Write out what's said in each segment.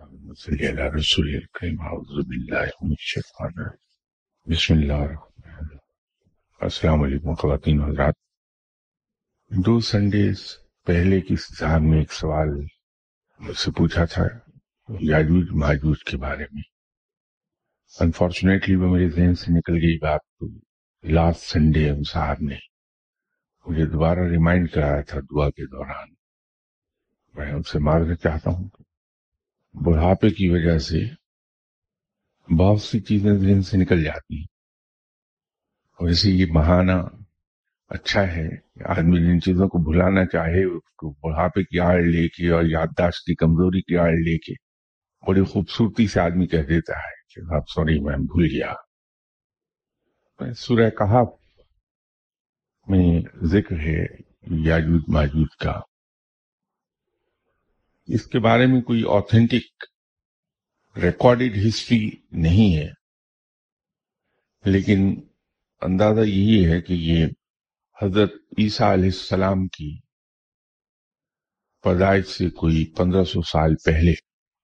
اللهم صل على رسول الكريم اعوذ بالله من الشيطان بسم اللہ الرحمن الرحیم السلام علیکم خواتین حضرات دو سنڈیز پہلے کی صاحب نے ایک سوال مجھ سے پوچھا تھا یاجوج ماجوج کے بارے میں انفارچونیٹلی وہ میرے ذہن سے نکل گئی بات تو لاسٹ سنڈے ان صاحب نے مجھے دوبارہ ریمائنڈ کرایا تھا دعا کے دوران۔ میں ان سے معذرت چاہتا ہوں۔ بڑھاپے کی وجہ سے بہت سی چیزیں ذہن سے نکل جاتی ہیں۔ ویسے یہ بہانہ اچھا ہے آدمی جن چیزوں کو بھلانا چاہے، اس کو بڑھاپے کی آڑ لے کے اور یادداشت کی کمزوری کی آڑ لے کے بڑی خوبصورتی سے آدمی کہہ دیتا ہے کہ آپ سوری، میں بھول گیا۔ میں سورہ کہا میں ذکر ہے یاجوج ماجوج کا۔ اس کے بارے میں کوئی آتھینٹک ریکارڈڈ ہسٹری نہیں ہے۔ لیکن اندازہ یہی ہے کہ یہ حضرت عیسیٰ علیہ السلام کی پیدائش سے کوئی پندرہ سو سال پہلے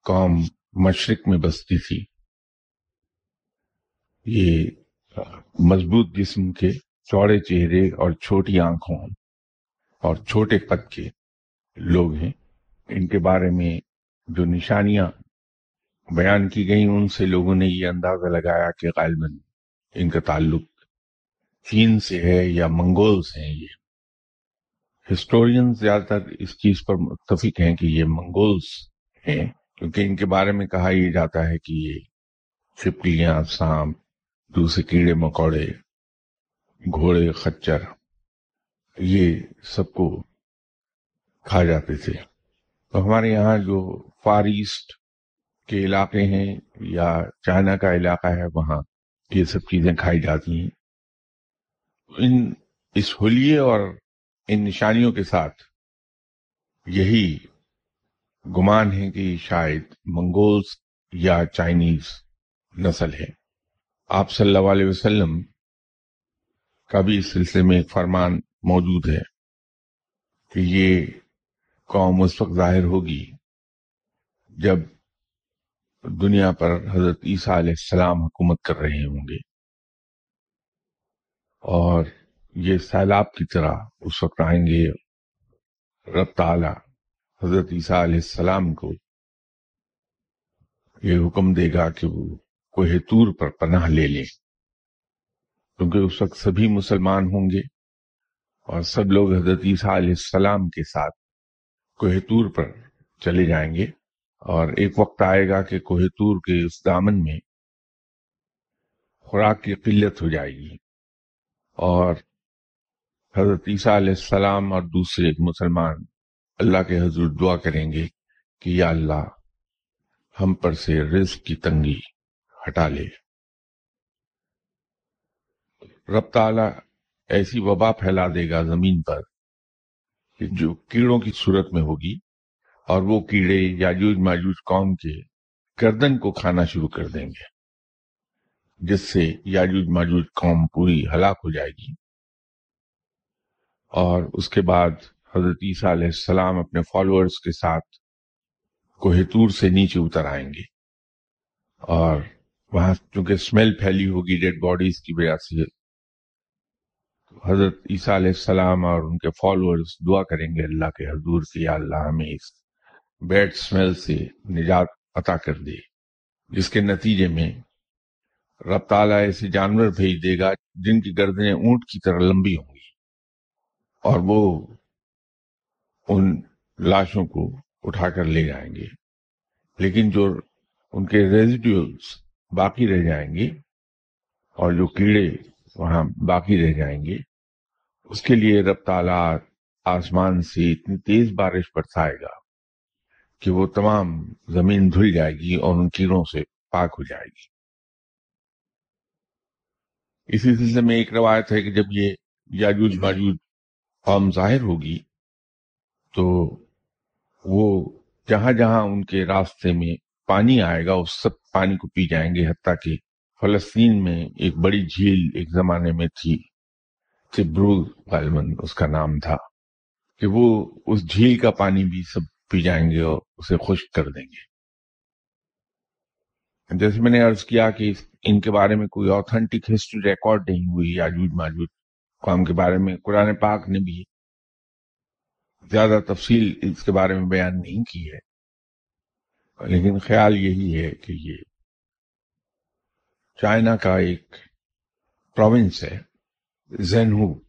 قوم مشرق میں بستی تھی۔ یہ مضبوط جسم کے چوڑے چہرے اور چھوٹی آنکھوں اور چھوٹے قد کے لوگ ہیں۔ ان کے بارے میں جو نشانیاں بیان کی گئیں، ان سے لوگوں نے یہ اندازہ لگایا کہ غالباً ان کا تعلق چین سے ہے یا منگول سے ہیں یہ۔ ہسٹورین زیادہ تر اس چیز پر متفق ہیں کہ یہ منگولز ہیں، کیونکہ ان کے بارے میں کہا یہ جاتا ہے کہ یہ چھپکلیاں سانپ، دوسرے کیڑے مکوڑے، گھوڑے، خچر، یہ سب کو کھا جاتے تھے۔ تو ہمارے یہاں جو فار ایسٹ کے علاقے ہیں یا چائنا کا علاقہ ہے، وہاں یہ سب چیزیں کھائی جاتی ہیں۔ ان اس ہولیے اور ان نشانیوں کے ساتھ یہی گمان ہے کہ شاید منگولز یا چائنیز نسل ہے آپ صلی اللہ علیہ وسلم کا بھی اس سلسلے میں ایک فرمان موجود ہے کہ یہ قوم اس وقت ظاہر ہوگی جب دنیا پر حضرت عیسیٰ علیہ السلام حکومت کر رہے ہوں گے اور یہ سیلاب کی طرح اس وقت آئیں گے رب تعالی حضرت عیسیٰ علیہ السلام کو یہ حکم دے گا کہ وہ کوہ تور پر پناہ لے لیں کیونکہ اس وقت سبھی مسلمان ہوں گے اور سب لوگ حضرت عیسیٰ علیہ السلام کے ساتھ کوہ تور پر چلے جائیں گے اور ایک وقت آئے گا کہ کوہ تور کے اس دامن میں خوراک کی قلت ہو جائے گی اور حضرت عیسیٰ علیہ السلام اور دوسرے مسلمان اللہ کے حضور دعا کریں گے کہ یا اللہ ہم پر سے رزق کی تنگی ہٹا لے۔ رب تعالی ایسی وبا پھیلا دے گا زمین پر جو کیڑوں کی صورت میں ہوگی اور وہ کیڑے یاجوج ماجوج قوم کے گردن کو کھانا شروع کر دیں گے، جس سے یاجوج ماجوج قوم پوری ہلاک ہو جائے گی۔ اور اس کے بعد حضرت عیسیٰ علیہ السلام اپنے فالوورز کے ساتھ کوہ تور سے نیچے اتر آئیں گے۔ اور وہاں چونکہ اسمیل پھیلی ہوگی ڈیڈ باڈیز کی وجہ سے حضرت عیسیٰ علیہ السلام اور ان کے فالوورز دعا کریں گے، اللہ کے حضور کی اللہ ہمیں اس بیڈ سمیل سے نجات عطا کر دے، جس کے نتیجے میں رب تعالیٰ ایسے جانور بھیج دے گا جن کی گردنیں اونٹ کی طرح لمبی ہوں گی۔ اور وہ ان لاشوں کو اٹھا کر لے جائیں گے۔ لیکن جو ان کے ریزیڈیولز باقی رہ جائیں گے اور جو کیڑے وہاں باقی رہ جائیں گے اس کے لیے رب تعالیٰ آسمان سے اتنی تیز بارش برسائے گا کہ وہ تمام زمین دھل جائے گی اور ان کیڑوں سے پاک ہو جائے گی۔ اسی سلسلے میں ایک روایت ہے کہ جب یہ یاجوج ماجوج قوم ظاہر ہوگی تو وہ جہاں جہاں ان کے راستے میں پانی آئے گا، اس سب پانی کو پی جائیں گے، حتیٰ کہ فلسطین میں ایک بڑی جھیل ایک زمانے میں تھی۔ تبرو غالباً اس کا نام تھا کہ وہ اس جھیل کا پانی بھی سب پی جائیں گے اور اسے خشک کر دیں گے۔ جیسے میں نے عرض کیا کہ ان کے بارے میں کوئی آتھنٹک ہسٹری ریکارڈ نہیں ہوئی، یاجوج ماجوج قوم کے بارے میں، قرآن پاک نے بھی زیادہ تفصیل اس کے بارے میں بیان نہیں کی ہے۔ لیکن خیال یہی ہے کہ یہ چائنا کا ایک پروونس ہے۔ زینہو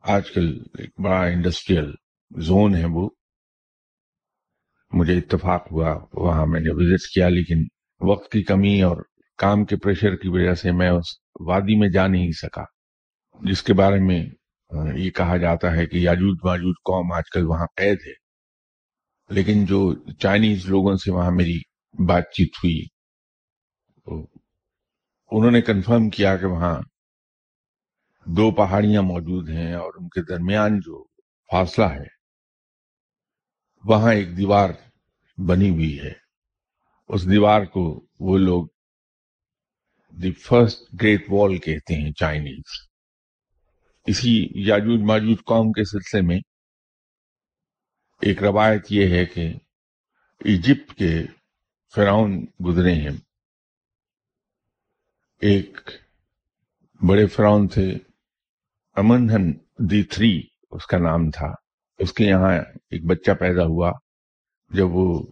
آج کل ایک بڑا انڈسٹریل زون ہے وہ۔ مجھے اتفاق ہوا، وہاں میں نے وزٹ کیا، لیکن وقت کی کمی اور کام کے پریشر کی وجہ سے میں اس وادی میں جا نہیں سکا۔ جس کے بارے میں یہ کہا جاتا ہے کہ یاجوج ماجوج قوم آج کل وہاں قید ہے۔ لیکن جو چائنیز لوگوں سے وہاں میری بات چیت ہوئی انہوں نے کنفرم کیا کہ وہاں دو پہاڑیاں موجود ہیں اور ان کے درمیان جو فاصلہ ہے، وہاں ایک دیوار بنی ہوئی ہے۔ اس دیوار کو وہ لوگ دی فرسٹ گریٹ وال کہتے ہیں، چائنیز۔ اسی یاجوج ماجوج قوم کے سلسلے میں ایک روایت یہ ہے کہ ایجپٹ کے فراؤن گزرے ہیں۔ ایک بڑے فراؤن تھے۔ امنہن دی تھری، اس کا نام تھا۔ اس کے یہاں ایک بچہ پیدا ہوا جب وہ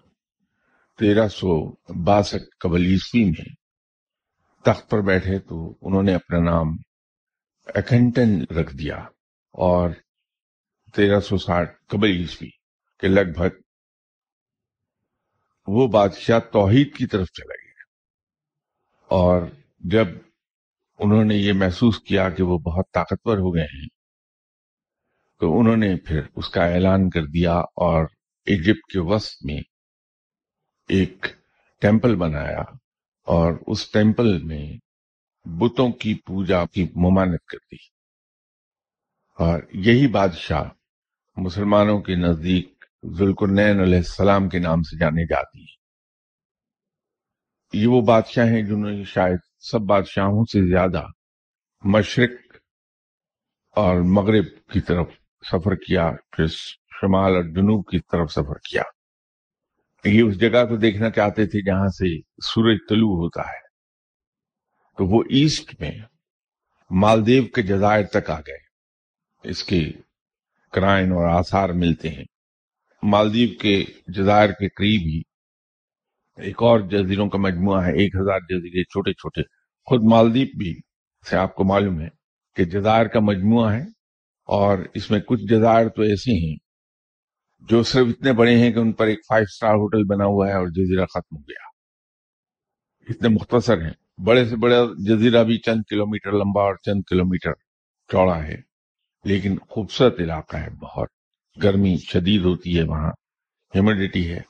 تیرہ سو باسٹھ قبل عیسوی میں تخت پر بیٹھے تو انہوں نے اپنا نام اکھنٹن رکھ دیا اور تیرہ سو ساٹھ قبل عیسوی کے لگ بھگ وہ بادشاہ توحید کی طرف چلا گیا۔ اور جب انہوں نے یہ محسوس کیا کہ وہ بہت طاقتور ہو گئے ہیں۔ تو انہوں نے پھر اس کا اعلان کر دیا اور ایجپٹ کے وسط میں ایک ٹیمپل بنایا اور اس ٹیمپل میں بتوں کی پوجا کی ممانت کر دی۔ اور یہی بادشاہ مسلمانوں کے نزدیک ذوالقرنین علیہ السلام کے نام سے جانے جاتی ہیں یہ وہ بادشاہ ہیں جنہوں نے شاید سب بادشاہوں سے زیادہ مشرق اور مغرب کی طرف سفر کیا، پھر شمال اور جنوب کی طرف سفر کیا۔ یہ اس جگہ کو دیکھنا چاہتے تھے جہاں سے سورج طلوع ہوتا ہے۔ تو وہ ایسٹ میں مالدیو کے جزائر تک آ گئے۔ اس کے کرائن اور آثار ملتے ہیں۔ مالدیو کے جزائر کے قریب ہی ایک اور جزیروں کا مجموعہ ہے، ایک ہزار جزیرے چھوٹے چھوٹے۔ خود مالدیپ بھی سے آپ کو معلوم ہے کہ جزائر کا مجموعہ ہے اور اس میں کچھ جزائر تو ایسے ہیں جو صرف اتنے بڑے ہیں کہ ان پر ایک فائیو سٹار ہوٹل بنا ہوا ہے اور جزیرہ ختم ہو گیا۔ اتنے مختصر ہیں۔ بڑے سے بڑا جزیرہ بھی چند کلومیٹر لمبا اور چند کلومیٹر چوڑا ہے، لیکن خوبصورت علاقہ ہے، بہت گرمی شدید ہوتی ہے، وہاں ہیومیڈیٹی ہے۔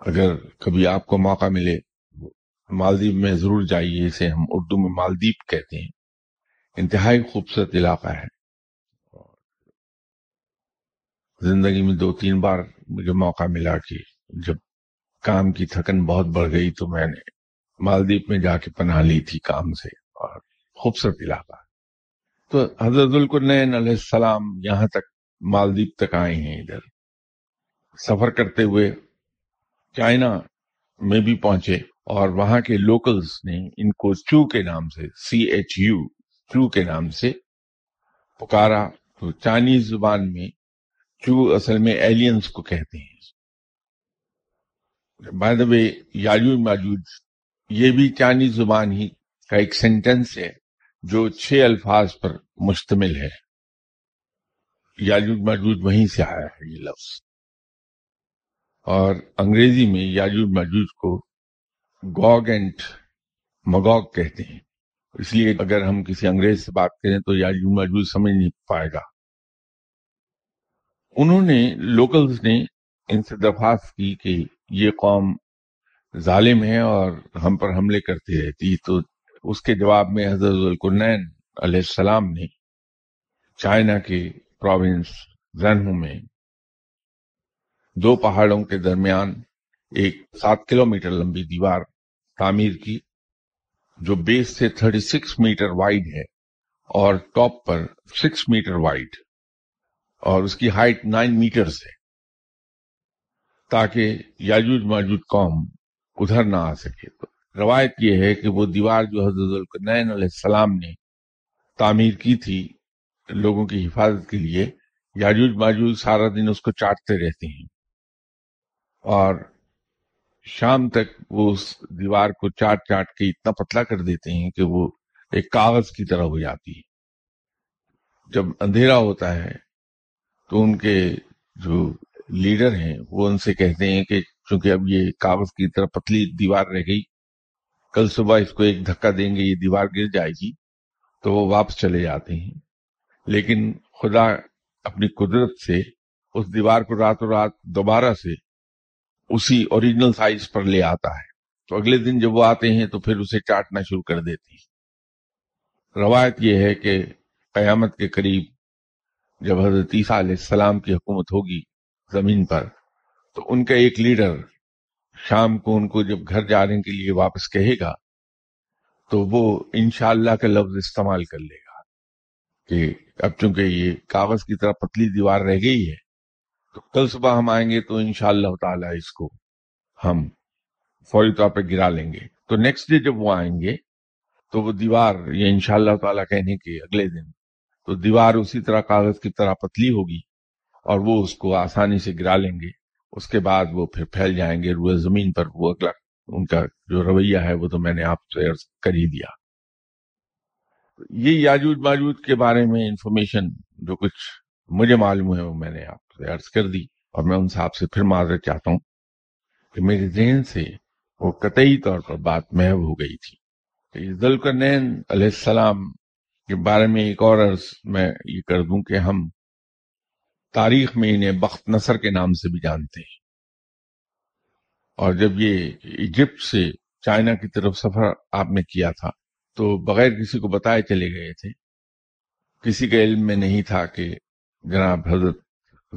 اگر کبھی آپ کو موقع ملے، مالدیپ میں ضرور جائیے، اسے ہم اردو میں مالدیپ کہتے ہیں۔ انتہائی خوبصورت علاقہ ہے۔ زندگی میں دو تین بار مجھے موقع ملا کہ جب کام کی تھکن بہت بڑھ گئی تو میں نے مالدیپ میں جا کے پناہ لی تھی کام سے، اور خوبصورت علاقہ تو حضرت القرنین علیہ السلام یہاں تک مالدیپ تک آئے ہیں۔ ادھر سفر کرتے ہوئے چائنا میں بھی پہنچے اور وہاں کے لوکلز نے ان کو چو کے نام سے سی ایچ یو چو کے نام سے پکارا۔ تو چائنیز زبان میں چو اصل میں ایلینز کو کہتے ہیں۔ بائی دا وے یاجوج ماجوج یہ بھی چائنیز زبان ہی کا ایک سینٹینس ہے جو چھ الفاظ پر مشتمل ہے۔ یاجوج ماجوج وہیں سے آیا ہے یہ لفظ۔ اور انگریزی میں یاجوج ماجوج کو گوگ اینڈ مگوگ کہتے ہیں۔ اس لیے اگر ہم کسی انگریز سے بات کریں تو یاجوج ماجوج سمجھ نہیں پائے گا۔ انہوں نے لوکلز نے ان سے درخواست کی کہ یہ قوم ظالم ہے اور ہم پر حملے کرتی رہتی تو اس کے جواب میں حضرت القرنین علیہ السلام نے چائنا کے پروونس زنہوں میں دو پہاڑوں کے درمیان ایک سات کلومیٹر لمبی دیوار تعمیر کی، جو بیس سے تھرٹی سکس میٹر وائڈ ہے اور ٹاپ پر سکس میٹر وائڈ اور اس کی ہائٹ نائن میٹر سے تاکہ یاجوج ماجوج قوم ادھر نہ آ سکے۔ تو روایت یہ ہے کہ وہ دیوار جو حضرت علیہ السلام نے تعمیر کی تھی لوگوں کی حفاظت کے لیے، یاجوج ماجوج سارا دن اس کو چاٹتے رہتے ہیں۔ اور شام تک وہ اس دیوار کو چاٹ چاٹ کے اتنا پتلا کر دیتے ہیں کہ وہ ایک کاغذ کی طرح ہو جاتی ہے۔ جب اندھیرا ہوتا ہے تو ان کے جو لیڈر ہیں وہ ان سے کہتے ہیں کہ چونکہ اب یہ کاغذ کی طرح پتلی دیوار رہ گئی، کل صبح اس کو ایک دھکا دیں گے، یہ دیوار گر جائے گی، تو وہ واپس چلے جاتے ہیں۔ لیکن خدا اپنی قدرت سے اس دیوار کو راتوں رات دوبارہ سے اسی اوریجنل سائز پر لے آتا ہے۔ تو اگلے دن جب وہ آتے ہیں تو پھر اسے چاٹنا شروع کر دیتے ہیں۔ روایت یہ ہے کہ قیامت کے قریب جب حضرت عیسیٰ علیہ السلام کی حکومت ہوگی زمین پر، تو ان کا ایک لیڈر شام کو ان کو جب گھر جانے کے لیے واپس کہے گا، تو وہ انشاءاللہ کا لفظ استعمال کر لے گا کہ اب چونکہ یہ کاغذ کی طرح پتلی دیوار رہ گئی ہے تو کل صبح ہم آئیں گے تو انشاءاللہ تعالی اس کو ہم فوری طور پہ گرا لیں گے۔ تو نیکسٹ ڈے جب وہ آئیں گے تو وہ دیوار، یہ انشاءاللہ تعالی کہنے کے اگلے دن، تو دیوار اسی طرح کاغذ کی طرح پتلی ہوگی اور وہ اس کو آسانی سے گرا لیں گے۔ اس کے بعد وہ پھر پھیل جائیں گے، روئے زمین پر، وہ اگلا ان کا جو رویہ ہے وہ تو میں نے آپ سے کر ہی دیا۔ یہ یاجوج ماجوج کے بارے میں انفارمیشن جو کچھ مجھے معلوم ہے وہ میں نے آپ سے عرض کر دی اور میں ان سے آپ سے پھر معذرت چاہتا ہوں کہ میرے ذہن سے وہ قطعی طور پر بات محو ہو گئی تھی ذلکرنین علیہ السلام کے بارے میں ایک اور عرض میں یہ کر دوں کہ ہم تاریخ میں انہیں بخت نصر کے نام سے بھی جانتے ہیں اور جب یہ ایجپٹ سے چائنا کی طرف سفر آپ نے کیا تھا تو بغیر کسی کو بتائے چلے گئے تھے کسی کے علم میں نہیں تھا کہ جناب حضرت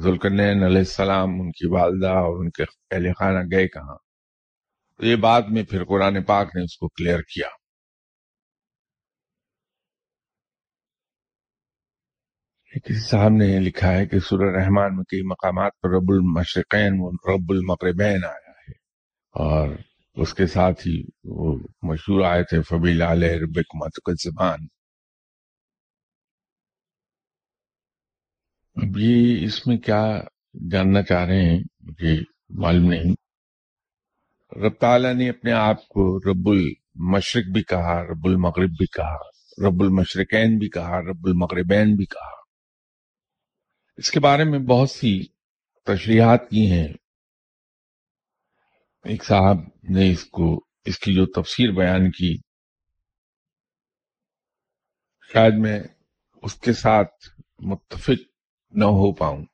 ذوالکرنین علیہ السلام، ان کی والدہ اور ان کے اہل خانہ گئے کہاں؟ تو یہ بعد میں پھر قرآن پاک نے اس کو کلیئر کیا۔ کسی صاحب نے لکھا ہے کہ سورہ رحمان میں کئی مقامات پر رب المشرقین و رب المقربین آیا ہے اور اس کے ساتھ ہی وہ مشہور آئے تھے فبیل علیہ ربک متقل زبان اب یہ اس میں کیا جاننا چاہ رہے ہیں مجھے معلوم نہیں۔ رب تعالیٰ نے اپنے آپ کو رب المشرق بھی کہا، رب المغرب بھی کہا، رب المشرقین بھی کہا، رب المغربین بھی کہا۔ اس کے بارے میں بہت سی تشریحات کی ہیں۔ ایک صاحب نے اس کو، اس کی جو تفسیر بیان کی، شاید میں اس کے ساتھ متفق نہ ہو پاؤں۔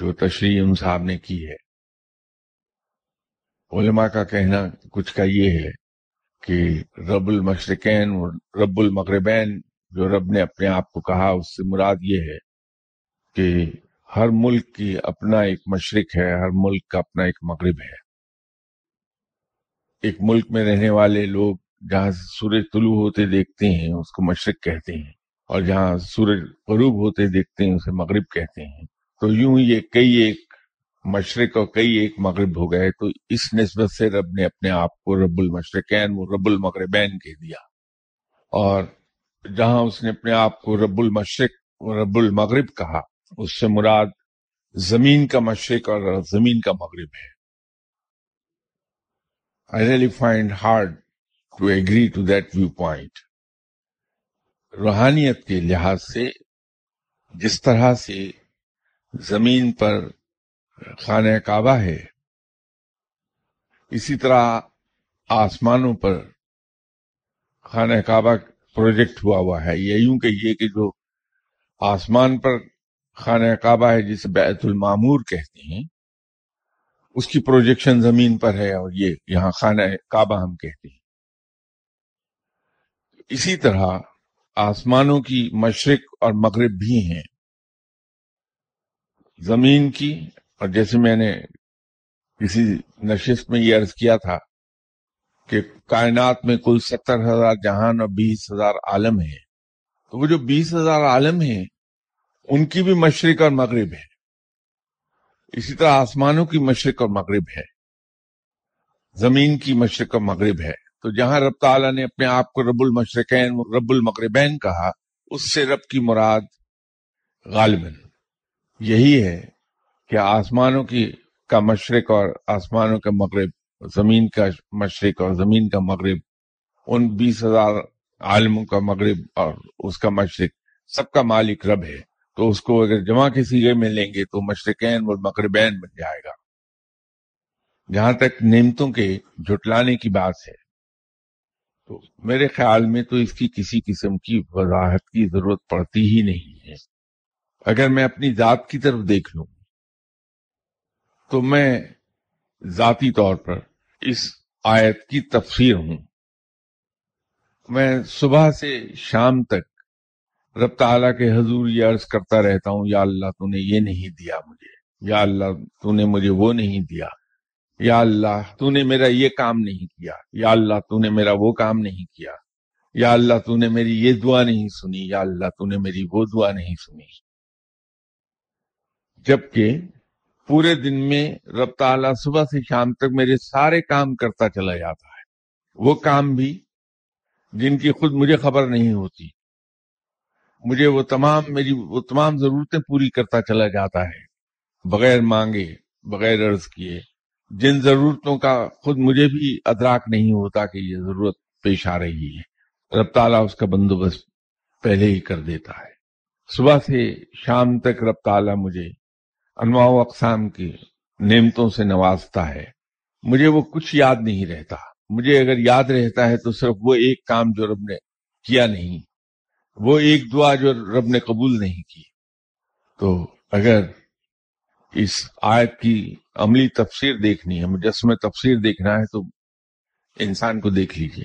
جو تشریح ان صاحب نے کی ہے۔ علماء کا کہنا کچھ کا یہ ہے کہ رب المشرقین اور رب المغربین جو رب نے اپنے آپ کو کہا، اس سے مراد یہ ہے کہ ہر ملک کی اپنا ایک مشرق ہے، ہر ملک کا اپنا ایک مغرب ہے۔ ایک ملک میں رہنے والے لوگ جہاں سورج طلوع ہوتے دیکھتے ہیں، اس کو مشرق کہتے ہیں۔ اور جہاں سورج غروب ہوتے دیکھتے ہیں، اسے مغرب کہتے ہیں۔ تو یوں یہ کئی ایک مشرق اور کئی ایک مغرب ہو گئے، تو اس نسبت سے رب نے اپنے آپ کو رب المشرقین و رب المغربین کہہ دیا۔ اور جہاں اس نے اپنے آپ کو رب المشرق و رب المغرب کہا، اس سے مراد زمین کا مشرق اور زمین کا مغرب ہے۔ I really find hard to agree to that viewpoint روحانیت کے لحاظ سے جس طرح سے زمین پر خانہ کعبہ ہے، اسی طرح آسمانوں پر خانہ کعبہ پروجیکٹ ہوا ہوا ہے۔ یہ یوں کہیے کہ جو آسمان پر خانہ کعبہ ہے، جسے بیت المامور کہتے ہیں، اس کی پروجیکشن زمین پر ہے اور یہ یہاں خانہ کعبہ ہم کہتے ہیں۔ اسی طرح آسمانوں کی مشرق اور مغرب بھی ہیں۔ زمین کی، اور جیسے میں نے کسی نشست میں یہ عرض کیا تھا کہ کائنات میں کل ستر ہزار جہان اور بیس ہزار عالم ہیں۔ تو وہ جو بیس ہزار عالم ہیں، ان کی بھی مشرق اور مغرب ہے اسی طرح آسمانوں کی مشرق اور مغرب ہے زمین کی مشرق و مغرب ہے۔ تو جہاں رب تعالیٰ نے اپنے آپ کو رب المشرقین، رب المغربین کہا، اس سے رب کی مراد غالباً یہی ہے کہ آسمانوں کی کا مشرق اور آسمانوں کا مغرب، زمین کا مشرق اور زمین کا مغرب، ان بیس ہزار عالموں کا مغرب اور اس کا مشرق، سب کا مالک رب ہے۔ تو اس کو اگر جمع کے سیگے میں لیں گے تو مشرقین اور مغربین بن جائے گا۔ جہاں تک نعمتوں کے جھٹلانے کی بات ہے تو میرے خیال میں تو اس کی کسی قسم کی وضاحت کی ضرورت پڑتی ہی نہیں ہے۔ اگر میں اپنی ذات کی طرف دیکھ لوں، تو میں ذاتی طور پر اس آیت کی تفسیر ہوں۔ میں صبح سے شام تک رب تعالیٰ کے حضور یہ عرض کرتا رہتا ہوں، یا اللہ تو نے یہ نہیں دیا مجھے، یا اللہ تو نے مجھے وہ نہیں دیا۔ یا اللہ تو نے میرا یہ کام نہیں کیا۔ یا اللہ تو نے میرا وہ کام نہیں کیا۔ یا اللہ تو نے میری یہ دعا نہیں سنی۔ یا اللہ تو نے میری وہ دعا نہیں سنی۔ جبکہ پورے دن میں رب تعالیٰ صبح سے شام تک میرے سارے کام کرتا چلا جاتا ہے۔ وہ کام بھی جن کی خود مجھے خبر نہیں ہوتی، مجھے وہ تمام میری، وہ تمام ضرورتیں پوری کرتا چلا جاتا ہے۔ بغیر مانگے، بغیر عرض کیے جن ضرورتوں کا خود مجھے بھی ادراک نہیں ہوتا کہ یہ ضرورت پیش آ رہی ہے، رب تعالیٰ اس کا بندوبست پہلے ہی کر دیتا ہے۔ صبح سے شام تک رب تعالیٰ مجھے انواع و اقسام کی نعمتوں سے نوازتا ہے۔ مجھے وہ کچھ یاد نہیں رہتا۔ مجھے اگر یاد رہتا ہے تو صرف وہ ایک کام جو رب نے کیا نہیں، وہ ایک دعا جو رب نے قبول نہیں کی۔ تو اگر اس آیت کی عملی تفسیر دیکھنی ہے مجسم تفسیر دیکھنا ہے تو انسان کو دیکھ لیجیے۔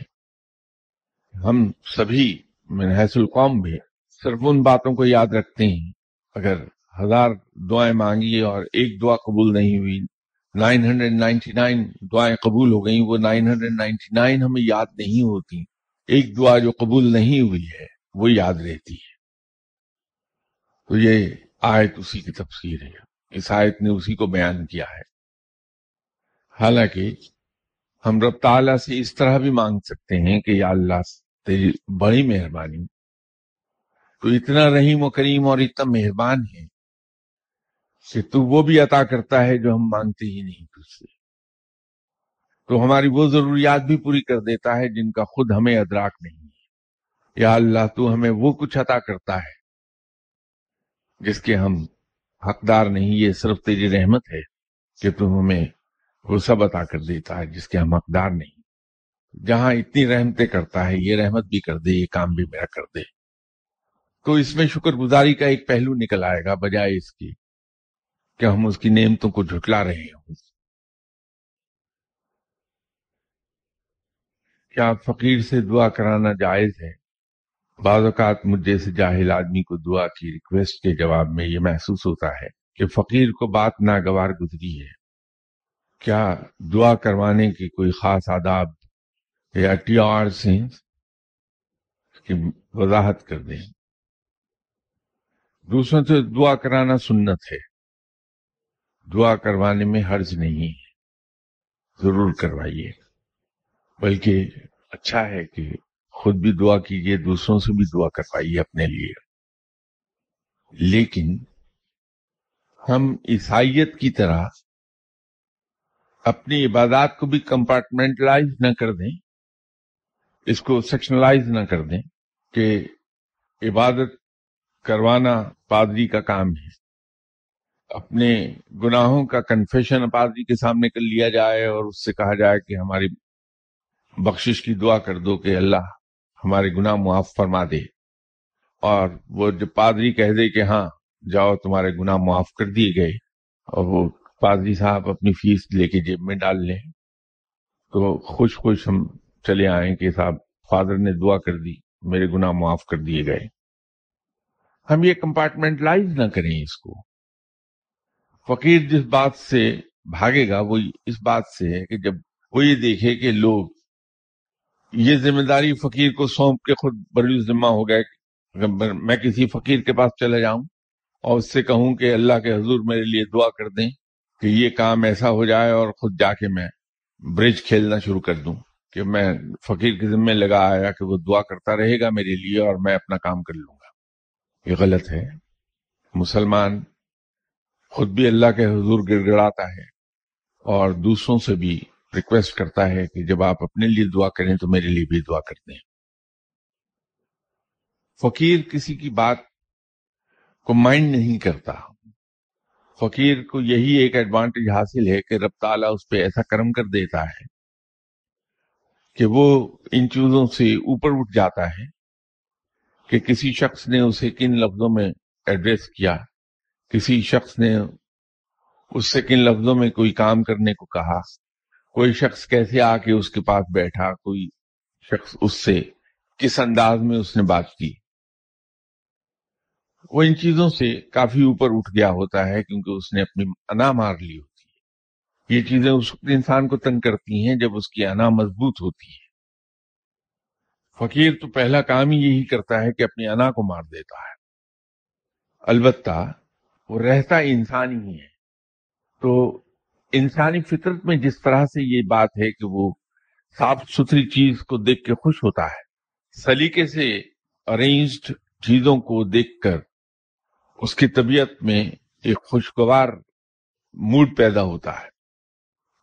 ہم سبھی حیث القوم بھی صرف ان باتوں کو یاد رکھتے ہیں۔ اگر ہزار دعائیں مانگی اور ایک دعا قبول نہیں ہوئی، نائن ہنڈریڈ نائنٹی نائن دعائیں قبول ہو گئیں، وہ نائن ہنڈریڈ نائنٹی نائن ہمیں یاد نہیں ہوتی۔ ایک دعا جو قبول نہیں ہوئی ہے، وہ یاد رہتی ہے۔ تو یہ آیت اسی کی تفسیر ہے۔ اس آیت نے اسی کو بیان کیا ہے۔ حالانکہ ہم رب تعالیٰ سے اس طرح بھی مانگ سکتے ہیں کہ یا اللہ تیری بڑی مہربانی۔ تو اتنا رحیم و کریم اور اتنا مہربان ہے کہ تو وہ بھی عطا کرتا ہے جو ہم مانگتے ہی نہیں تجھ سے تو ہماری وہ ضروریات بھی پوری کر دیتا ہے جن کا خود ہمیں ادراک نہیں ہے۔ یا اللہ تو ہمیں وہ کچھ عطا کرتا ہے جس کے ہم حقدار نہیں، یہ صرف تیری رحمت ہے کہ تم ہمیں وہ سب عطا کر دیتا ہے، جس کے ہم حقدار نہیں۔ جہاں اتنی رحمتیں کرتا ہے، یہ رحمت بھی کر دے، یہ کام بھی میرا کر دے۔ تو اس میں شکر گزاری کا ایک پہلو نکل آئے گا، بجائے اس کی کہ ہم اس کی نعمتوں کو جھٹلا رہے ہوں۔ کیا فقیر سے دعا کرانا جائز ہے؟ بعض اوقات مجھ جیسے جاہل آدمی کو دعا کی ریکویسٹ کے جواب میں یہ محسوس ہوتا ہے کہ فقیر کو بات ناگوار گزری ہے۔ کیا دعا کروانے کی کوئی خاص آداب یا ٹی آر سے وضاحت کر دیں؟ دوسروں سے دعا کرانا سنت ہے۔ دعا کروانے میں حرج نہیں ہے۔ ضرور کروائیے۔ بلکہ اچھا ہے کہ خود بھی دعا کیجیے دوسروں سے بھی دعا کروائیے اپنے لیے۔ لیکن ہم عیسائیت کی طرح اپنی عبادات کو بھی کمپارٹمنٹلائز نہ کر دیں، اس کو سیکشنلائز نہ کر دیں کہ عبادت کروانا پادری کا کام ہے۔ اپنے گناہوں کا کنفیشن پادری کے سامنے کر لیا جائے اور اس سے کہا جائے کہ ہماری بخشش کی دعا کر دو کہ اللہ ہمارے گناہ معاف فرما دے۔ اور وہ جو پادری کہہ دے کہ ہاں جاؤ تمہارے گناہ معاف کر دیے گئے۔ اور وہ پادری صاحب اپنی فیس لے کے جیب میں ڈال لیں۔ تو خوش خوش ہم چلے آئیں کہ صاحب، فادر نے دعا کر دی، میرے گناہ معاف کر دیے گئے۔ ہم یہ کمپارٹمنٹلائز نہ کریں اس کو۔ فقیر جس بات سے بھاگے گا وہ اس بات سے ہے کہ جب وہ یہ دیکھے کہ لوگ یہ ذمہ داری فقیر کو سونپ کے خود بری ذمہ ہو گئے اگر میں کسی فقیر کے پاس چلے جاؤں اور اس سے کہوں کہ اللہ کے حضور میرے لیے دعا کر دیں کہ یہ کام ایسا ہو جائے اور خود جا کے میں برج کھیلنا شروع کر دوں کہ میں فقیر کے ذمہ لگا آیا کہ وہ دعا کرتا رہے گا میرے لیے اور میں اپنا کام کر لوں گا۔ یہ غلط ہے۔ مسلمان خود بھی اللہ کے حضور گڑ گڑاتا ہے اور دوسروں سے بھی ریکویسٹ کرتا ہے کہ جب آپ اپنے لیے دعا کریں تو میرے لیے بھی دعا کرتے ہیں فقیر کسی کی بات کو مائنڈ نہیں کرتا۔ فقیر کو یہی ایک ایڈوانٹیج حاصل ہے کہ رب تعالیٰ اس پہ ایسا کرم کر دیتا ہے کہ وہ ان چیزوں سے اوپر اٹھ جاتا ہے کہ کسی شخص نے اسے کن لفظوں میں ایڈریس کیا۔ کسی شخص نے اس سے کن لفظوں میں کوئی کام کرنے کو کہا۔ کوئی شخص کیسے آ کے اس کے پاس بیٹھا، کوئی شخص اس سے کس انداز میں اس نے بات کی؟ وہ ان چیزوں سے کافی اوپر اٹھ گیا ہوتا ہے کیونکہ اس نے اپنی انا مار لی ہوتی ہے۔ یہ چیزیں اس انسان کو تنگ کرتی ہیں جب اس کی انا مضبوط ہوتی ہے۔ فقیر تو پہلا کام ہی یہی کرتا ہے کہ اپنی انا کو مار دیتا ہے۔ البتہ وہ رہتا انسان ہی ہے۔ تو انسانی فطرت میں جس طرح سے یہ بات ہے کہ وہ صاف ستھری چیز کو دیکھ کے خوش ہوتا ہے، سلیقے سے ارینجڈ چیزوں کو دیکھ کر اس کی طبیعت میں ایک خوشگوار موڈ پیدا ہوتا ہے۔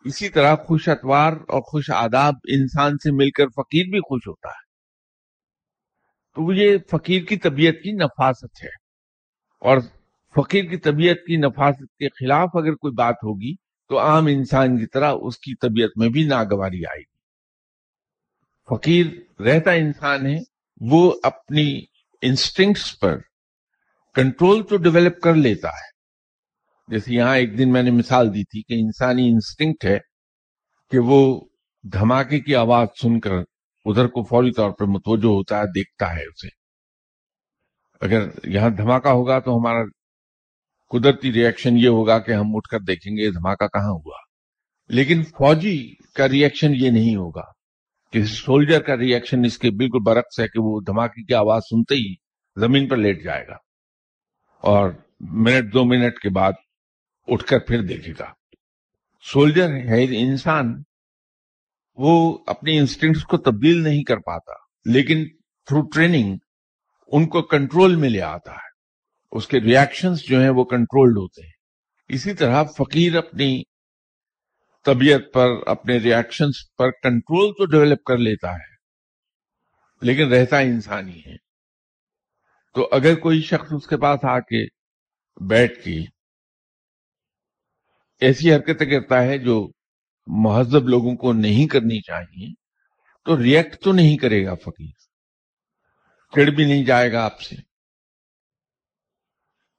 اسی طرح خوش اتوار اور خوش آداب انسان سے مل کر فقیر بھی خوش ہوتا ہے۔ تو یہ فقیر کی طبیعت کی نفاست ہے۔ اور فقیر کی طبیعت کی نفاست کے خلاف اگر کوئی بات ہوگی تو عام انسان کی طرح اس کی طبیعت میں بھی ناگواری آئے گی۔ فقیر رہتا انسان ہے، وہ اپنی انسٹنکٹس پر کنٹرول تو ڈیولپ کر لیتا ہے۔ جیسے یہاں ایک دن میں نے مثال دی تھی کہ انسانی انسٹنکٹ ہے کہ وہ دھماکے کی آواز سن کر ادھر کو فوری طور پر متوجہ ہوتا ہے، دیکھتا ہے اسے۔ اگر یہاں دھماکہ ہوگا تو ہمارا قدرتی ری ایکشن یہ ہوگا کہ ہم اٹھ کر دیکھیں گے دھماکہ کہاں ہوا۔ لیکن فوجی کا ری ایکشن یہ نہیں ہوگا کہ سولجر کا ری ایکشن اس کے بالکل برعکس ہے کہ وہ دھماکے کی آواز سنتے ہی زمین پر لیٹ جائے گا اور منٹ دو منٹ کے بعد اٹھ کر پھر دیکھے گا۔ سولجر ہے انسان، وہ اپنے انسٹنگس کو تبدیل نہیں کر پاتا، لیکن تھرو ٹریننگ ان کو کنٹرول میں لے آتا ہے۔ اس کے ریاکشنز جو ہیں وہ کنٹرولڈ ہوتے ہیں۔ اسی طرح فقیر اپنی طبیعت پر، اپنے ریاکشنز پر کنٹرول تو ڈیولپ کر لیتا ہے، لیکن رہتا انسانی ہے۔ تو اگر کوئی شخص اس کے پاس آ کے بیٹھ کے ایسی حرکتیں کرتا ہے جو مہذب لوگوں کو نہیں کرنی چاہیے، تو ریئیکٹ تو نہیں کرے گا فقیر۔ چڑ بھی نہیں جائے گا آپ سے۔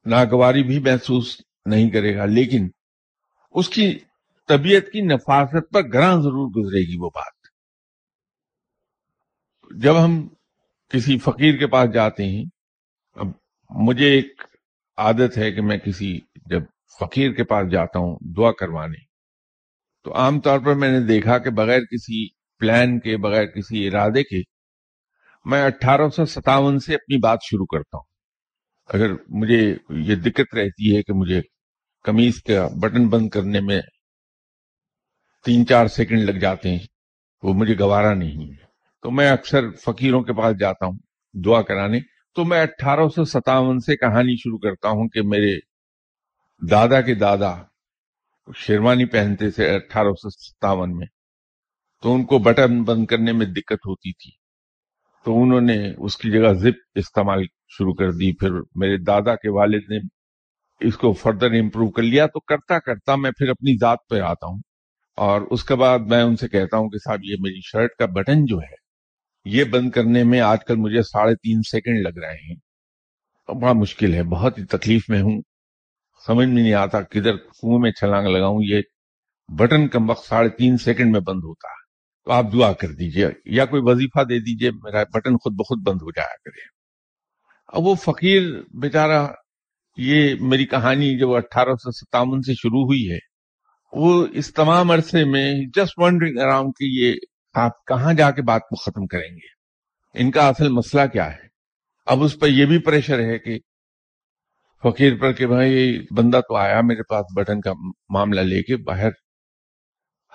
ناگواری بھی محسوس نہیں کرے گا، لیکن اس کی طبیعت کی نفاست پر گراں ضرور گزرے گی وہ بات۔ جب ہم کسی فقیر کے پاس جاتے ہیں، اب مجھے ایک عادت ہے کہ میں کسی جب فقیر کے پاس جاتا ہوں دعا کروانے، تو عام طور پر میں نے دیکھا کہ بغیر کسی پلان کے، بغیر کسی ارادے کے، میں اٹھارہ سو ستاون سے اپنی بات شروع کرتا ہوں۔ اگر مجھے یہ دقت رہتی ہے کہ مجھے قمیض کا بٹن بند کرنے میں تین چار سیکنڈ لگ جاتے ہیں، وہ مجھے گوارا نہیں ہے۔ تو میں اکثر فقیروں کے پاس جاتا ہوں دعا کرانے۔ تو میں اٹھارہ سو ستاون سے کہانی شروع کرتا ہوں کہ میرے دادا کے دادا شیروانی پہنتے تھے اٹھارہ سو ستاون میں۔ تو ان کو بٹن بند کرنے میں دقت ہوتی تھی۔ تو انہوں نے اس کی جگہ زپ استعمال شروع کر دی۔ پھر میرے دادا کے والد نے اس کو فردر امپروو کر لیا۔ تو کرتا کرتا میں پھر اپنی ذات پہ آتا ہوں اور اس کے بعد میں ان سے کہتا ہوں کہ صاحب، یہ میری شرٹ کا بٹن جو ہے، یہ بند کرنے میں آج کل مجھے ساڑھے تین سیکنڈ لگ رہے ہیں۔ بڑا مشکل ہے، بہت ہی تکلیف میں ہوں۔ سمجھ میں نہیں آتا کدھر کنویں میں چھلانگ لگاؤں۔ یہ بٹن کم وقت ساڑھے تین سیکنڈ میں بند ہوتا ہے۔ تو آپ دعا کر دیجیے یا کوئی وظیفہ دے دیجیے، میرا بٹن خود بخود بند ہو جایا کرے۔ اب وہ فقیر بیچارہ، یہ میری کہانی جو اٹھارہ سو ستاون سے شروع ہوئی ہے، وہ اس تمام عرصے میں جسٹ ونڈرنگ اراؤنڈ کہ یہ آپ کہاں جا کے بات کو ختم کریں گے۔ ان کا اصل مسئلہ کیا ہے؟ اب اس پہ یہ بھی پریشر ہے کہ فقیر پر کہ بھائی، بندہ تو آیا میرے پاس بٹن کا معاملہ لے کے، باہر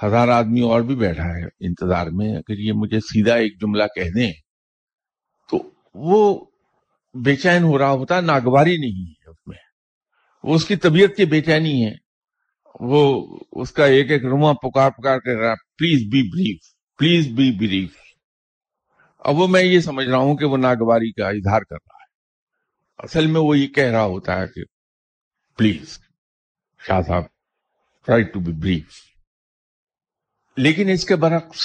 ہزار آدمی اور بھی بیٹھا ہے انتظار میں۔ اگر یہ مجھے سیدھا ایک جملہ کہہ دیں تو وہ بے چین ہو رہا ہوتا، ناگواری نہیں ہے اس میں۔ وہ اس کی طبیعت کی بے چینی ہے وہ اس کا ایک ایک رواں پکار پکار کر رہا please be brief please be brief اب وہ میں یہ سمجھ رہا ہوں کہ وہ ناگواری کا اظہار کر رہا ہے۔ اصل میں وہ یہ کہہ رہا ہوتا ہے کہ پلیز شاہ صاحب ٹرائی ٹو بی بریف لیکن اس کے برعکس،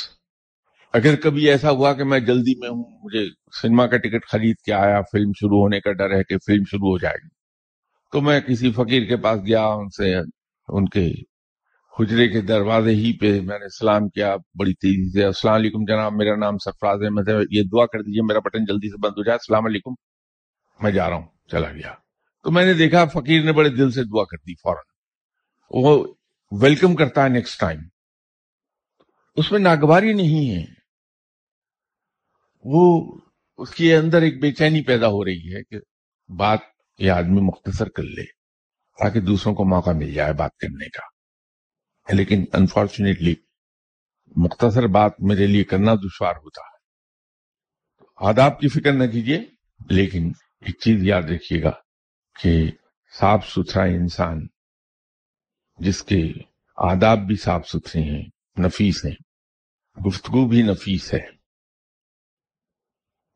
اگر کبھی ایسا ہوا کہ میں جلدی میں ہوں، مجھے سنیما کا ٹکٹ خرید کے آیا، فلم شروع ہونے کا ڈر ہے کہ فلم شروع ہو جائے گی، تو میں کسی فقیر کے پاس گیا، ان سے، ان کے حجرے کے دروازے ہی پہ میں نے سلام کیا، بڑی تیزی سے، السلام علیکم جناب، میرا نام سرفراز احمد ہے، یہ دعا کر دیجیے، میرا بٹن جلدی سے بند ہو جائے، السلام علیکم، میں جا رہا ہوں، چلا گیا۔ تو میں نے دیکھا، فقیر نے بڑے دل سے دعا کر دی فوراً۔ وہ ویلکم کرتا ہے نیکسٹ ٹائم اس میں ناگواری نہیں ہے۔ وہ اس کے اندر ایک بے چینی پیدا ہو رہی ہے کہ بات یہ آدمی مختصر کر لے تاکہ دوسروں کو موقع مل جائے بات کرنے کا۔ لیکن انفارچونیٹلی مختصر بات میرے لیے کرنا دشوار ہوتا ہے۔ آداب کی فکر نہ کیجیے، لیکن ایک چیز یاد رکھیے گا کہ صاف ستھرا انسان جس کے آداب بھی صاف ستھرے ہیں، نفیس ہیں گفتگو بھی نفیس ہے۔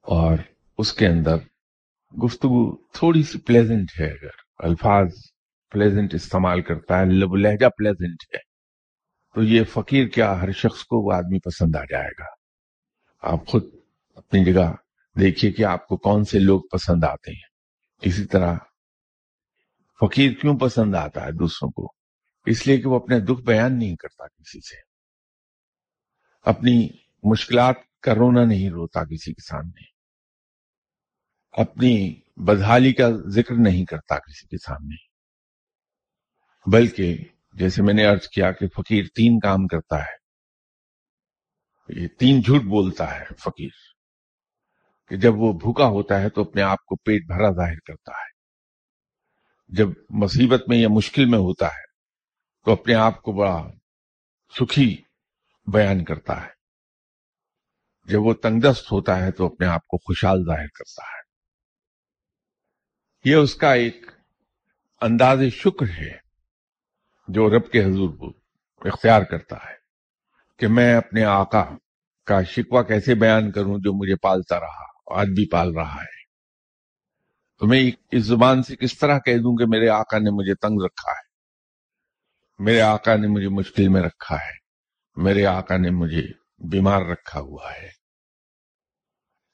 اور اس کے اندر گفتگو تھوڑی سی پلیزنٹ ہے۔ اگر الفاظ پلیزنٹ استعمال کرتا ہے، لب لہجہ پلیزنٹ ہے، تو یہ فقیر کیا ہر شخص کو وہ آدمی پسند آ جائے گا۔ آپ خود اپنی جگہ دیکھیے کہ آپ کو کون سے لوگ پسند آتے ہیں۔ اسی طرح فقیر کیوں پسند آتا ہے دوسروں کو؟ اس لیے کہ وہ اپنے دکھ بیان نہیں کرتا کسی سے۔ اپنی مشکلات کا رونا نہیں روتا کسی کے سامنے۔ اپنی بدحالی کا ذکر نہیں کرتا کسی کے سامنے۔ بلکہ جیسے میں نے ارض کیا کہ فقیر تین کام کرتا ہے۔ یہ تین جھوٹ بولتا ہے فقیر۔ کہ جب وہ بھوکا ہوتا ہے تو اپنے آپ کو پیٹ بھرا ظاہر کرتا ہے۔ جب مصیبت میں یا مشکل میں ہوتا ہے تو اپنے آپ کو بڑا سکھی بیان کرتا ہے۔ جب وہ تنگ دست ہوتا ہے تو اپنے آپ کو خوشحال ظاہر کرتا ہے۔ یہ اس کا ایک انداز شکر ہے جو رب کے حضور کو اختیار کرتا ہے کہ میں اپنے آقا کا شکوہ کیسے بیان کروں جو مجھے پالتا رہا آج بھی پال رہا ہے۔ تو میں اس زبان سے کس طرح کہہ دوں کہ میرے آقا نے مجھے تنگ رکھا ہے؟ میرے آقا نے مجھے مشکل میں رکھا ہے۔ میرے آقا نے مجھے بیمار رکھا ہوا ہے۔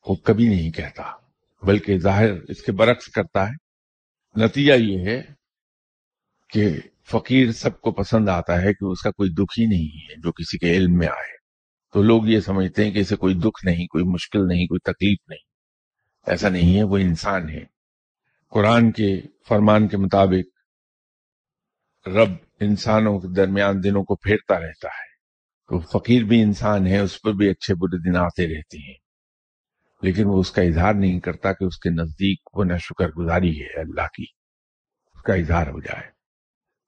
وہ کبھی نہیں کہتا، بلکہ ظاہر اس کے برعکس کرتا ہے۔ نتیجہ یہ ہے کہ فقیر سب کو پسند آتا ہے کہ اس کا کوئی دکھ ہی نہیں ہے، جو کسی کے علم میں آئے۔ تو لوگ یہ سمجھتے ہیں کہ اسے کوئی دکھ نہیں، کوئی مشکل نہیں، کوئی تکلیف نہیں۔ ایسا نہیں ہے، وہ انسان ہے۔ قرآن کے فرمان کے مطابق رب انسانوں کے درمیان دنوں کو پھیرتا رہتا ہے۔ فقیر بھی انسان ہے، اس پر بھی اچھے برے دن آتے رہتے ہیں۔ لیکن وہ اس کا اظہار نہیں کرتا کہ اس کے نزدیک وہ نہ شکر گزاری ہے اللہ کی۔ اس کا اظہار ہو جائے۔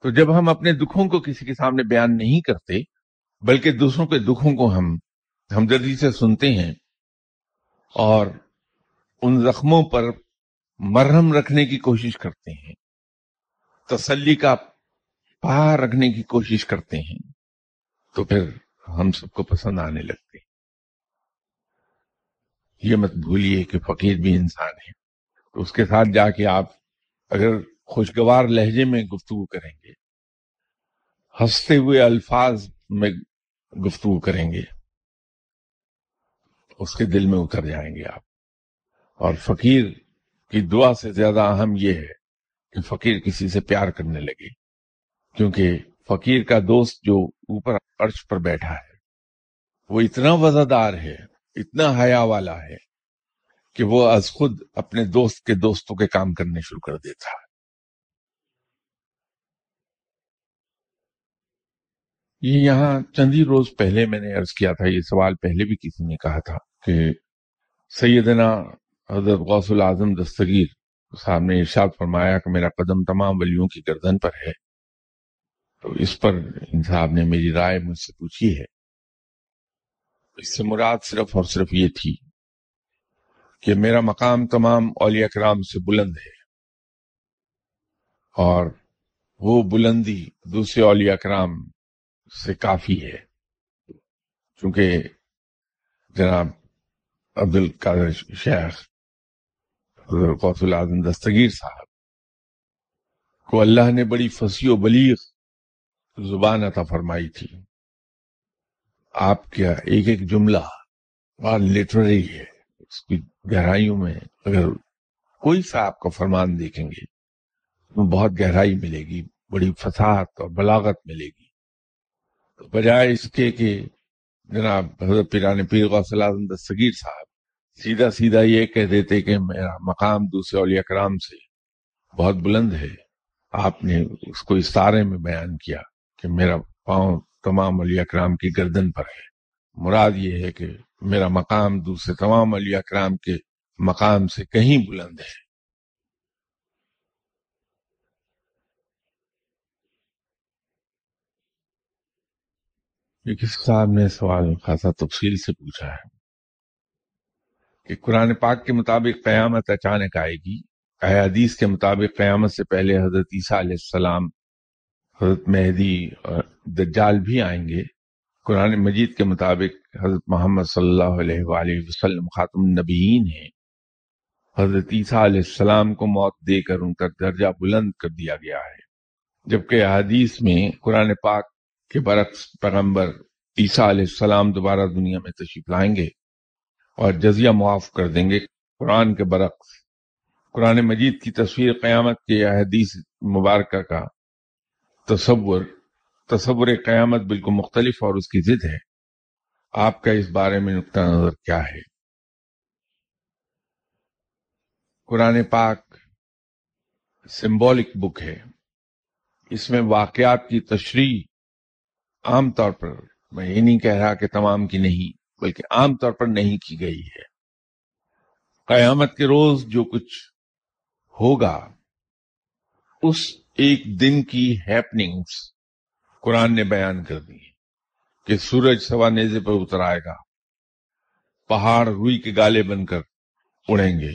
تو جب ہم اپنے دکھوں کو کسی کے سامنے بیان نہیں کرتے، بلکہ دوسروں کے دکھوں کو ہم ہمدردی سے سنتے ہیں اور ان زخموں پر مرہم رکھنے کی کوشش کرتے ہیں، تسلی کا پا رکھنے کی کوشش کرتے ہیں، تو پھر ہم سب کو پسند آنے لگتے یہ مت بھولیے کہ فقیر بھی انسان ہے۔ تو اس کے ساتھ جا کے آپ اگر خوشگوار لہجے میں گفتگو کریں گے، ہنستے ہوئے الفاظ میں گفتگو کریں گے، اس کے دل میں اتر جائیں گے آپ۔ اور فقیر کی دعا سے زیادہ اہم یہ ہے کہ فقیر کسی سے پیار کرنے لگے، کیونکہ فقیر کا دوست جو اوپر عرش پر بیٹھا ہے، وہ اتنا وزادار ہے، اتنا حیا والا ہے کہ وہ از خود اپنے دوست کے دوستوں کے کام کرنے شروع کر دیتا ہے۔ یہ یہاں چند ہی روز پہلے میں نے عرض کیا تھا، یہ سوال پہلے بھی کسی نے کہا تھا کہ سیدنا حضرت غوث العظم دستگیر صاحب نے ارشاد فرمایا کہ میرا قدم تمام ولیوں کی گردن پر ہے۔ تو اس پر ان صاحب نے میری رائے مجھ سے پوچھی ہے۔ اس سے مراد صرف اور صرف یہ تھی کہ میرا مقام تمام اولیاء کرام سے بلند ہے اور وہ بلندی دوسرے اولیاء کرام سے کافی ہے۔ چونکہ جناب عبد القادر شیخ حضرت العظم دستگیر صاحب کو اللہ نے بڑی فصیح و بلیغ زبان عطا فرمائی تھی۔ آپ کیا ایک ایک جملہ بہت لٹری ہے، اس کی گہرائیوں میں اگر کوئی سا آپ کا فرمان دیکھیں گے، تو بہت گہرائی ملے گی، بڑی فساحت اور بلاغت ملے گی۔ تو بجائے اس کے کہ جناب حضرت پیران پیر غوث دستگیر صاحب سیدھا سیدھا یہ کہہ دیتے کہ میرا مقام دوسرے اولیاء کرام سے بہت بلند ہے، آپ نے اس کو استارے میں بیان کیا۔ کہ میرا پاؤں تمام علی اکرام کی گردن پر ہے۔ مراد یہ ہے کہ میرا مقام دوسرے تمام علی اکرام کے مقام سے کہیں بلند ہے۔ کس صاحب نے سوال خاصا تفصیل سے پوچھا ہے کہ قرآن پاک کے مطابق قیامت اچانک آئے گی۔ حدیث کے مطابق قیامت سے پہلے حضرت عیسیٰ علیہ السلام حضرت مہدی اور دجال بھی آئیں گے۔ قرآن مجید کے مطابق حضرت محمد صلی اللہ علیہ وآلہ وسلم خاتم النبیین ہیں۔ حضرت عیسیٰ علیہ السلام کو موت دے کر ان کا درجہ بلند کر دیا گیا ہے۔ جبکہ حدیث میں قرآن پاک کے برعکس پیغمبر عیسیٰ علیہ السلام دوبارہ دنیا میں تشریف لائیں گے اور جزیہ معاف کر دیں گے۔ قرآن کے برعکس قرآن مجید کی تصویر قیامت کے حدیث مبارکہ کا تصور تصور قیامت بالکل مختلف اور اس کی ضد ہے۔ آپ کا اس بارے میں نقطہ نظر کیا ہے؟ قرآن پاک سمبولک بک ہے۔ اس میں واقعات کی تشریح عام طور پر، میں یہ نہیں کہہ رہا کہ تمام کی نہیں، بلکہ عام طور پر نہیں کی گئی ہے۔ قیامت کے روز جو کچھ ہوگا، اس ایک دن کی ہیپننگز قرآن نے بیان کر دی کہ سورج سوا نیزے پر اتر آئے گا۔ پہاڑ روئی کے گالے بن کر اڑیں گے۔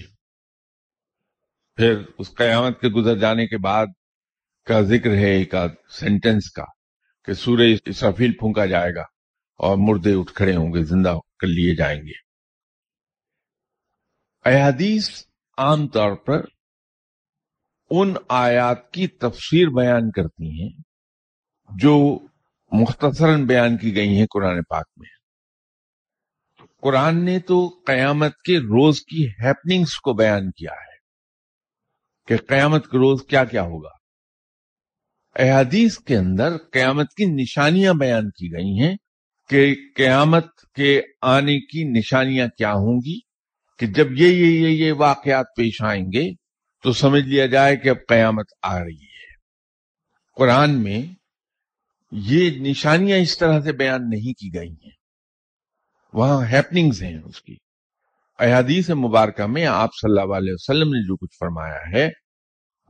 پھر اس قیامت کے گزر جانے کے بعد کا ذکر ہے ایک سینٹنس کا کہ سورج اسرافیل پھونکا جائے گا اور مردے اٹھ کھڑے ہوں گے، زندہ کر لیے جائیں گے۔ احادیث عام طور پر ان آیات کی تفسیر بیان کرتی ہیں جو مختصراً بیان کی گئی ہیں قرآن پاک میں۔ قرآن نے تو قیامت کے روز کی ہیپننگز کو بیان کیا ہے کہ قیامت کے روز کیا کیا ہوگا۔ احادیث کے اندر قیامت کی نشانیاں بیان کی گئی ہیں کہ قیامت کے آنے کی نشانیاں کیا ہوں گی، کہ جب یہ یہ یہ یہ واقعات پیش آئیں گے تو سمجھ لیا جائے کہ اب قیامت آ رہی ہے۔ قرآن میں یہ نشانیاں اس طرح سے بیان نہیں کی گئی ہیں۔ وہاں ہیپننگز ہیں اس کی۔ احادیث مبارکہ میں آپ صلی اللہ علیہ وسلم نے جو کچھ فرمایا ہے،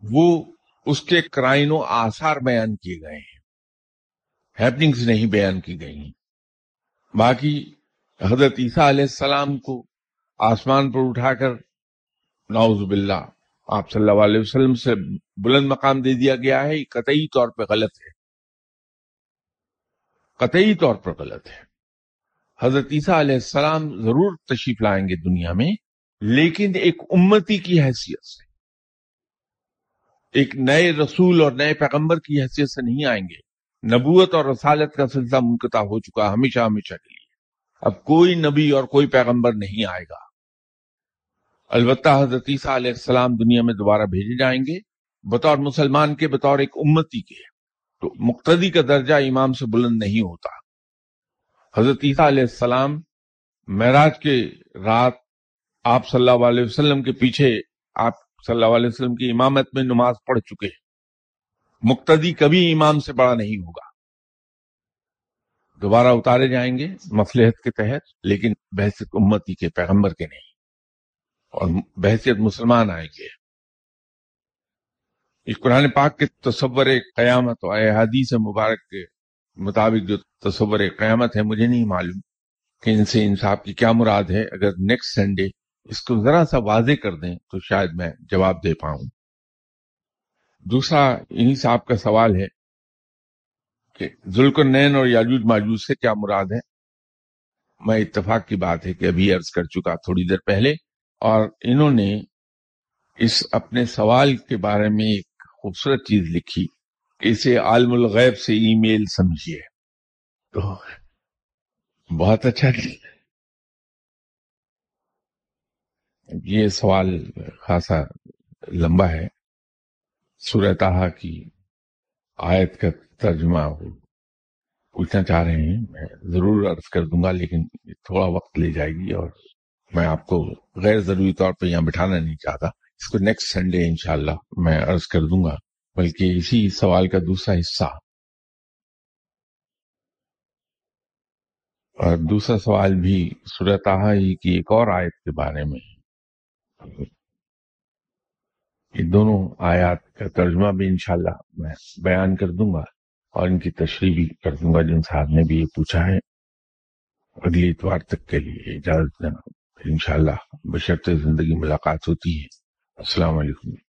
وہ اس کے کرائن و آثار بیان کیے گئے ہیں۔ ہیپننگز نہیں بیان کی گئی ہیں۔ باقی حضرت عیسیٰ علیہ السلام کو آسمان پر اٹھا کر نعوذ باللہ آپ صلی اللہ علیہ وسلم سے بلند مقام دے دیا گیا ہے، یہ قطعی طور پہ غلط ہے۔ قطعی طور پر غلط ہے۔ حضرت عیسیٰ علیہ السلام ضرور تشریف لائیں گے دنیا میں، لیکن ایک امتی کی حیثیت سے۔ ایک نئے رسول اور نئے پیغمبر کی حیثیت سے نہیں آئیں گے۔ نبوت اور رسالت کا سلسلہ منقطع ہو چکا ہمیشہ ہمیشہ کے لیے۔ اب کوئی نبی اور کوئی پیغمبر نہیں آئے گا۔ البتہ حضرت عیسیٰ علیہ السلام دنیا میں دوبارہ بھیجے جائیں گے، بطور مسلمان کے، بطور ایک امتی کے۔ تو مقتدی کا درجہ امام سے بلند نہیں ہوتا۔ حضرت عیسیٰ علیہ السلام معراج کے رات آپ صلی اللہ علیہ وسلم کے پیچھے آپ صلی اللہ علیہ وسلم کی امامت میں نماز پڑھ چکے۔ مقتدی کبھی امام سے بڑا نہیں ہوگا۔ دوبارہ اتارے جائیں گے مفلحت کے تحت، لیکن بحث امتی کے پیغمبر کے نہیں۔ اور بحثیت مسلمان آئیں گے اس قرآن پاک کے تصور قیامت اور حدیث مبارک کے مطابق جو تصور قیامت ہے، مجھے نہیں معلوم کہ ان سے انصاف کی کیا مراد ہے۔ اگر نیکسٹ سنڈے اس کو ذرا سا واضح کر دیں تو شاید میں جواب دے پاؤں۔ دوسرا انہی صاحب کا سوال ہے کہ ذوالکر نین اور یاجوج ماجوج سے کیا مراد ہے؟ میں اتفاق کی بات ہے کہ ابھی عرض کر چکا تھوڑی دیر پہلے۔ اور انہوں نے اس اپنے سوال کے بارے میں ایک خوبصورت چیز لکھی اسے عالم الغیب سے ای میل سمجھیے۔ تو بہت اچھا یہ سوال خاصا لمبا ہے۔ سورتہ کی آیت کا ترجمہ پوچھنا چاہ رہے ہیں۔ میں ضرور عرض کر دوں گا، لیکن تھوڑا وقت لے جائے گی اور میں آپ کو غیر ضروری طور پہ یہاں بٹھانا نہیں چاہتا۔ اس کو نیکسٹ سنڈے انشاءاللہ میں عرض کر دوں گا، بلکہ اسی سوال کا دوسرا حصہ۔ اور دوسرا سوال بھی صورتہ ہی کی ایک اور آیت کے بارے میں یہ دونوں آیات کا ترجمہ بھی انشاءاللہ میں بیان کر دوں گا اور ان کی تشریح بھی کر دوں گا۔ جن صاحب نے بھی یہ پوچھا ہے، اگلی اتوار تک کے لیے اجازت دینا۔ انشاءاللہ بشرط زندگی ملاقات ہوتی ہے۔ السلام علیکم۔